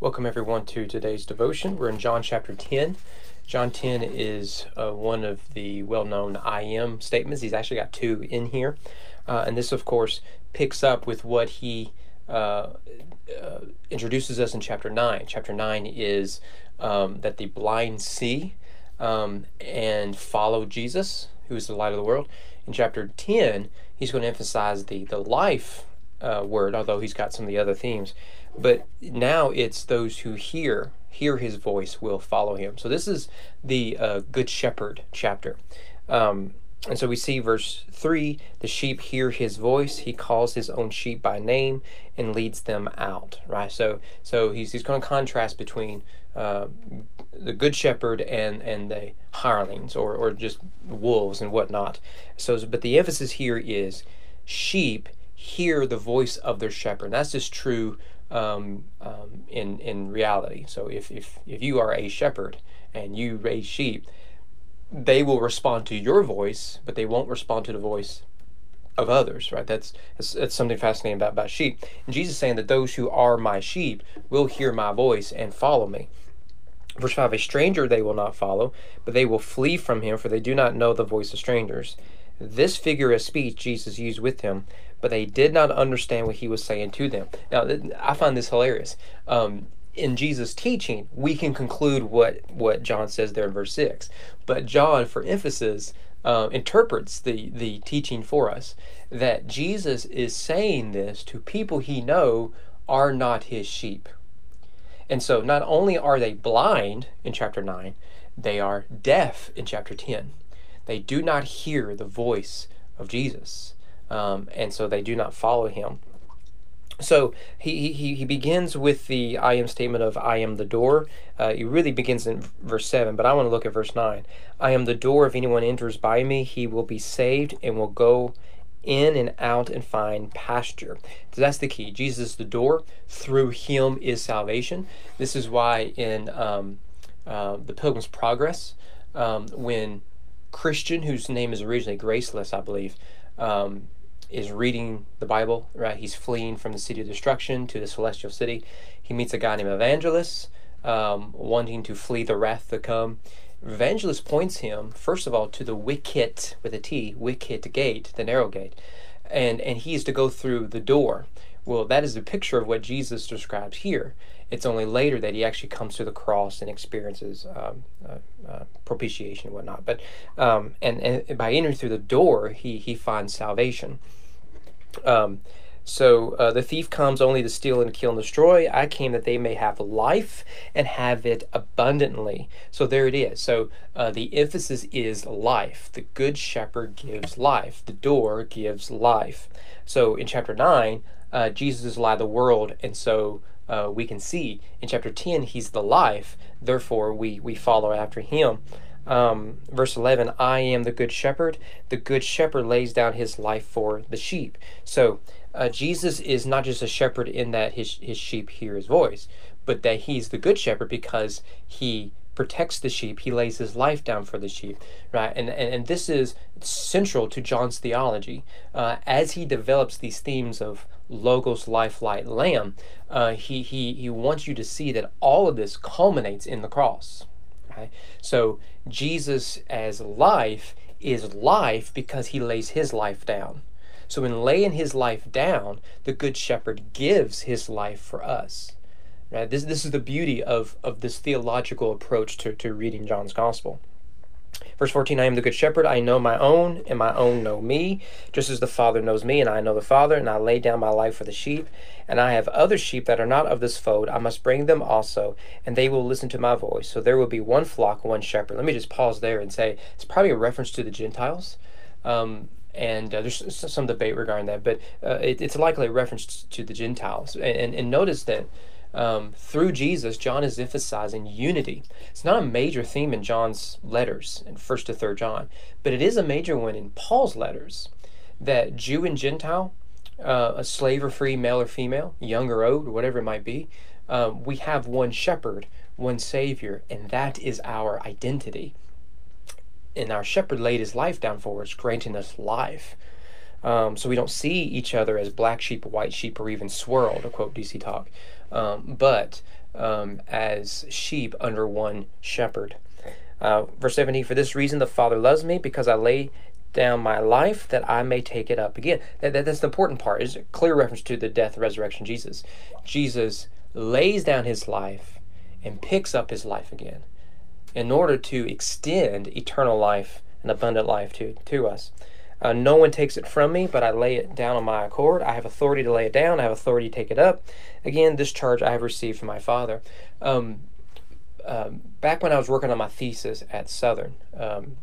Welcome, everyone, to today's devotion. We're in John chapter 10. John 10 is uh, one of the well known I am statements. He's actually got two in here. Uh, and this, of course, picks up with what he uh, uh introduces us in chapter 9. Chapter 9 is um, that the blind see um, and follow Jesus, who is the light of the world. In chapter 10, he's going to emphasize the, the life uh, word, although he's got some of the other themes. But now it's those who hear hear his voice will follow him. So this is the uh, Good Shepherd chapter. Um, and so we see verse 3 the sheep hear his voice he calls his own sheep by name and leads them out right so so he's, he's going to contrast between uh, the good shepherd and and the hirelings or or just wolves and whatnot so but the emphasis here is sheep hear the voice of their shepherd. That's just true um, um, in in reality. So if, if if you are a shepherd and you raise sheep, they will respond to your voice, but they won't respond to the voice of others. Right? That's that's, that's something fascinating about about sheep. And Jesus saying that those who are my sheep will hear my voice and follow me. Verse 5 A stranger they will not follow, but they will flee from him, for they do not know the voice of strangers. This figure of speech Jesus used with them, but they did not understand what he was saying to them. Now, I find this hilarious. Um, in Jesus' teaching, we can conclude what, what John says there in verse 6. But John, for emphasis, uh, interprets the, the teaching for us that Jesus is saying this to people he know are not his sheep. And so not only are they blind in chapter 9, they are deaf in chapter 10. They do not hear the voice of Jesus, um, and so they do not follow him. So he, he, he begins with the I am statement of I am the door. Uh, he really begins in verse 7, but I want to look at verse 9. I am the door. If anyone enters by me, he will be saved and will go in and out and find pasture. So that's the key. Jesus is the door. Through him is salvation. This is why in um, uh, the Pilgrim's Progress, um, when Christian, whose name is originally Graceless, I believe, um, is reading the Bible. Right, he's fleeing from the city of destruction to the celestial city. He meets a guy named Evangelist, um, wanting to flee the wrath to come. Evangelist points him, first of all, to the wicket with a T, wicket gate, the narrow gate, and and he is to go through the door. Well, that is the picture of what Jesus describes here. It's only later that he actually comes to the cross and experiences um, uh, uh, propitiation and whatnot. But um, and, and by entering through the door, he he finds salvation. Um, so uh, the thief comes only to steal and kill and destroy. I came that they may have life and have it abundantly. So there it is. So uh, the emphasis is life. The good shepherd gives life. The door gives life. So in chapter nine, uh, Jesus is the light of the world, and so uh, we can see in chapter 10 he's the life therefore we we follow after him. Um, verse 11 i am the good shepherd. The good shepherd lays down his life for the sheep. So uh, jesus is not just a shepherd in that his, his sheep hear his voice but that he's the good shepherd because he protects the sheep. He lays his life down for the sheep right? And and, and this is central to john's theology. Uh, as he develops these themes of logos life light lamb uh, he, he he wants you to see that all of this culminates in the cross right so jesus as life is life because he lays his life down so in laying his life down the good shepherd gives his life for us Right? This, this is the beauty of, of this theological approach to, to reading John's Gospel. Verse 14 I am the good shepherd. I know my own, and my own know me, just as the Father knows me, and I know the Father, and I lay down my life for the sheep. And I have other sheep that are not of this fold. I must bring them also, and they will listen to my voice. So there will be one flock, one shepherd. Let me just pause there and say it's probably a reference to the Gentiles. Um, and uh, there's some debate regarding that, but uh, it, it's likely a reference to the Gentiles. And, and, and notice that um, through Jesus, John is emphasizing unity. It's not a major theme in John's letters, in First to Third John, but it is a major one in Paul's letters. That Jew and Gentile, uh, a slave or free, male or female, young or old, whatever it might be, um, we have one shepherd, one Savior, and that is our identity. And our shepherd laid his life down for us, granting us life. Um, so we don't see each other as black sheep, white sheep, or even swirl, to quote DC Talk. Um, but um, as sheep under one shepherd. Uh, verse 17, for this reason the Father loves me because I lay down my life that I may take it up again. That, that, that's the important part. Is a clear reference to the death, resurrection, Jesus. Jesus lays down his life and picks up his life again in order to extend eternal life and abundant life to, to us. Uh, no one takes it from me, but I lay it down on my accord. I have authority to lay it down. I have authority to take it up. Again, this charge I have received from my Father. Um, um, back when I was working on my thesis at Southern, um,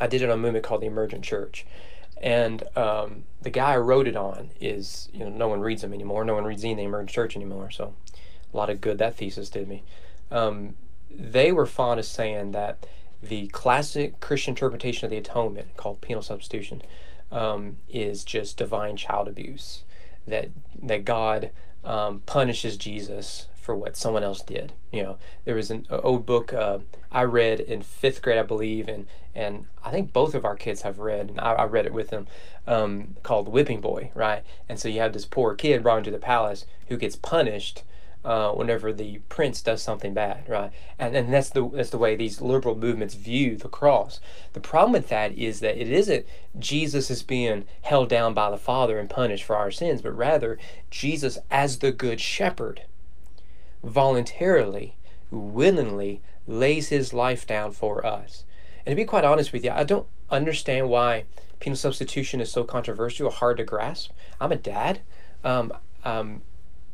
I did it on a movement called the Emergent Church. And um, the guy I wrote it on is, you know, no one reads them anymore. No one reads any the Emergent Church anymore. So a lot of good that thesis did me. Um, they were fond of saying that the classic Christian interpretation of the atonement, called penal substitution, um, is just divine child abuse. That that God um, punishes Jesus for what someone else did. You know, there was an old book uh, I read in fifth grade, I believe, and and I think both of our kids have read, and I, I read it with them, um, called Whipping Boy, right? And so you have this poor kid brought into the palace who gets punished uh, whenever the prince does something bad, right? And and that's the that's the way these liberal movements view the cross. The problem with that is that it isn't Jesus is being held down by the Father and punished for our sins, but rather Jesus as the good shepherd voluntarily, willingly lays his life down for us. And to be quite honest with you, I don't understand why penal substitution is so controversial, hard to grasp. I'm a dad. Um, um,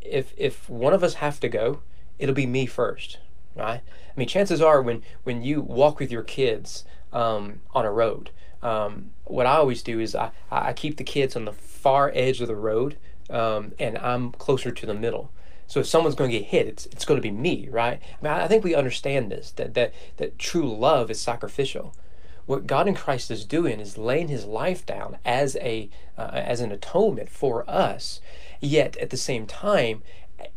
if if one of us have to go, it'll be me first, right? I mean, chances are when when you walk with your kids um, on a road, um, what I always do is I, I keep the kids on the far edge of the road, um, and I'm closer to the middle. So if someone's going to get hit, it's it's going to be me, right? I mean, I think we understand this that that that true love is sacrificial. What God in Christ is doing is laying His life down as a uh, as an atonement for us, Yet at the same time,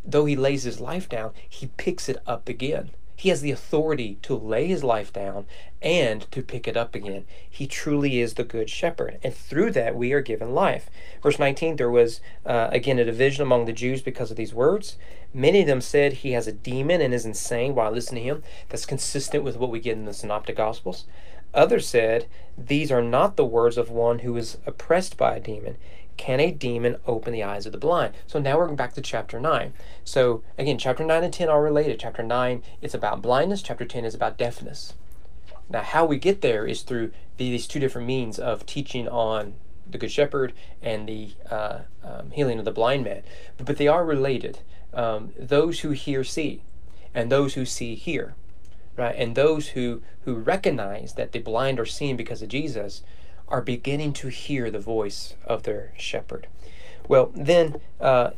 though he lays his life down, he picks it up again. He has the authority to lay his life down and to pick it up again. He truly is the good shepherd. And through that, we are given life. Verse 19 there was uh, again a division among the Jews because of these words. Many of them said he has a demon and is insane while listening to him. That's consistent with what we get in the Synoptic Gospels. Others said, These are not the words of one who is oppressed by a demon. Can a demon open the eyes of the blind? So now we're back to chapter 9. So again, chapter 9 and 10 are related. Chapter 9 is about blindness, chapter 10 is about deafness. Now, how we get there is through these two different means of teaching on the Good Shepherd and the uh, um, healing of the blind man. But, but they are related. Um, those who hear see, and those who see hear. Right? And those who, who recognize that the blind are seeing because of Jesus are beginning to hear the voice of their shepherd. Well, then uh,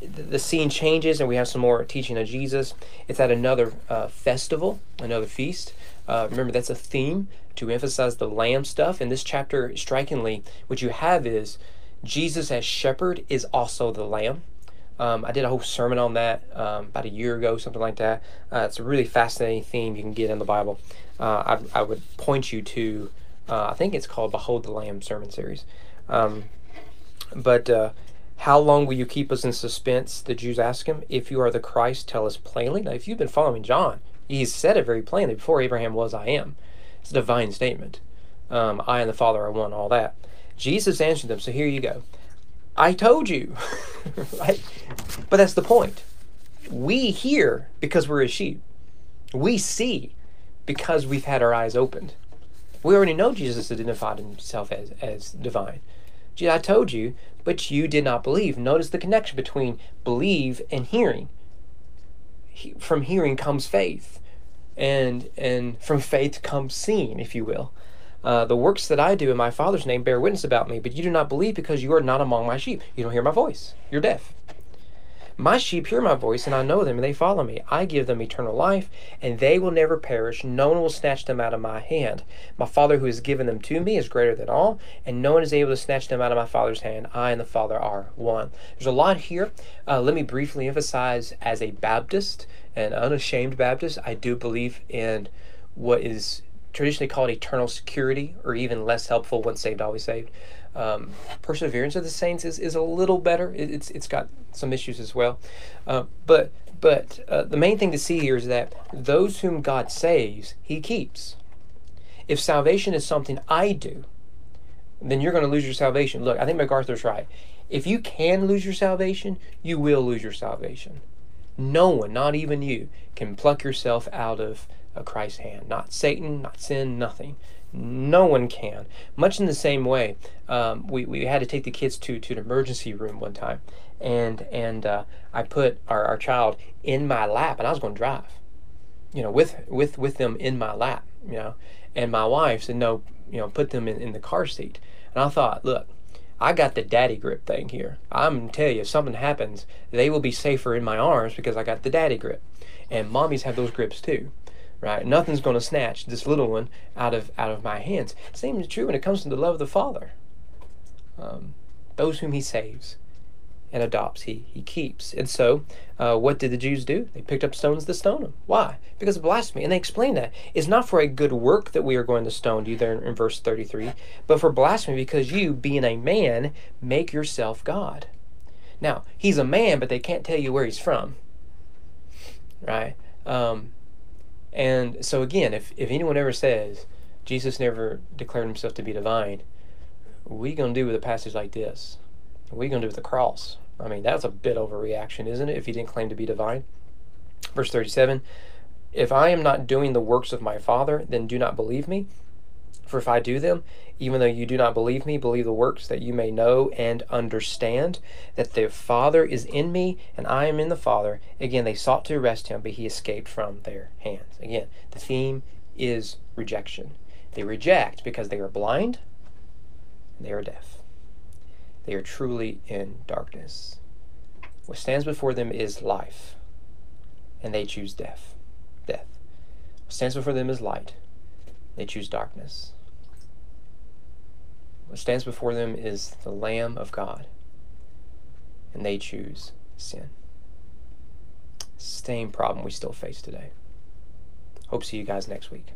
the scene changes, and we have some more teaching of Jesus. It's at another uh, festival, another feast. Uh, remember, that's a theme to emphasize the lamb stuff. In this chapter, strikingly, what you have is Jesus as shepherd is also the lamb. Um, I did a whole sermon on that um, about a year ago, something like that. Uh, it's a really fascinating theme you can get in the Bible. Uh, I, I would point you to uh, I think it's called Behold the Lamb sermon series. Um, but uh, how long will you keep us in suspense? The Jews ask him. If you are the Christ, tell us plainly. Now, if you've been following John, he's said it very plainly. Before Abraham was, I am. It's a divine statement. Um, I and the Father are one, all that. Jesus answered them. So here you go. I told you. right? But that's the point. We hear because we're his sheep. We see because we've had our eyes opened. We already know Jesus identified himself as, as divine. I told you, but you did not believe. Notice the connection between believe and hearing. He, from hearing comes faith, and and from faith comes seeing, if you will. Uh, the works that I do in my Father's name bear witness about me, but you do not believe because you are not among my sheep. You don't hear my voice. You're deaf. My sheep hear my voice, and I know them, and they follow me. I give them eternal life, and they will never perish. No one will snatch them out of my hand. My Father who has given them to me is greater than all, and no one is able to snatch them out of my Father's hand. I and the Father are one. There's a lot here. Uh, let me briefly emphasize as a Baptist, an unashamed Baptist, I do believe in what is traditionally called eternal security, or even less helpful, once saved, always saved. Um, perseverance of the saints is, is a little better. It, it's it's got some issues as well, uh, but but uh, the main thing to see here is that those whom God saves, He keeps. If salvation is something I do, then you're going to lose your salvation. Look, I think MacArthur's right. If you can lose your salvation, you will lose your salvation. No one, not even you, can pluck yourself out of a Christ's hand. Not Satan, not sin, nothing. No one can. Much in the same way, um, we, we had to take the kids to, to an emergency room one time, and and uh, I put our, our child in my lap, and I was going to drive, you know, with with with them in my lap, you know, and my wife said no, you know, put them in, in the car seat, and I thought, look, I got the daddy grip thing here. I'm tell you, if something happens, they will be safer in my arms because I got the daddy grip, and mommies have those grips too right? Nothing's going to snatch this little one out of out of my hands. Same is true when it comes to the love of the Father. Um, those whom He saves and adopts, He He keeps. And so, uh, what did the Jews do? They picked up stones to stone him. Why? Because of blasphemy. And they explain that it's not for a good work that we are going to stone you there in, in verse thirty three, but for blasphemy because you, being a man, make yourself God. Now he's a man, but they can't tell you where he's from. Right? Um, and so again, if, if anyone ever says Jesus never declared himself to be divine, going to do with a passage like this? Going to do with the cross? I mean, that's a bit overreaction, isn't it, if he didn't claim to be divine? Verse 37 If I am not doing the works of my Father, then do not believe me. For if I do them, even though you do not believe me, believe the works that you may know and understand that the Father is in me and I am in the Father. Again, they sought to arrest him, but he escaped from their hands. Again, the theme is rejection. They reject because they are blind and they are deaf. They are truly in darkness. What stands before them is life, and they choose death. Death. What stands before them is light. They choose darkness. What stands before them is the Lamb of God, and they choose sin. Same problem we still face today. Hope to see you guys next week.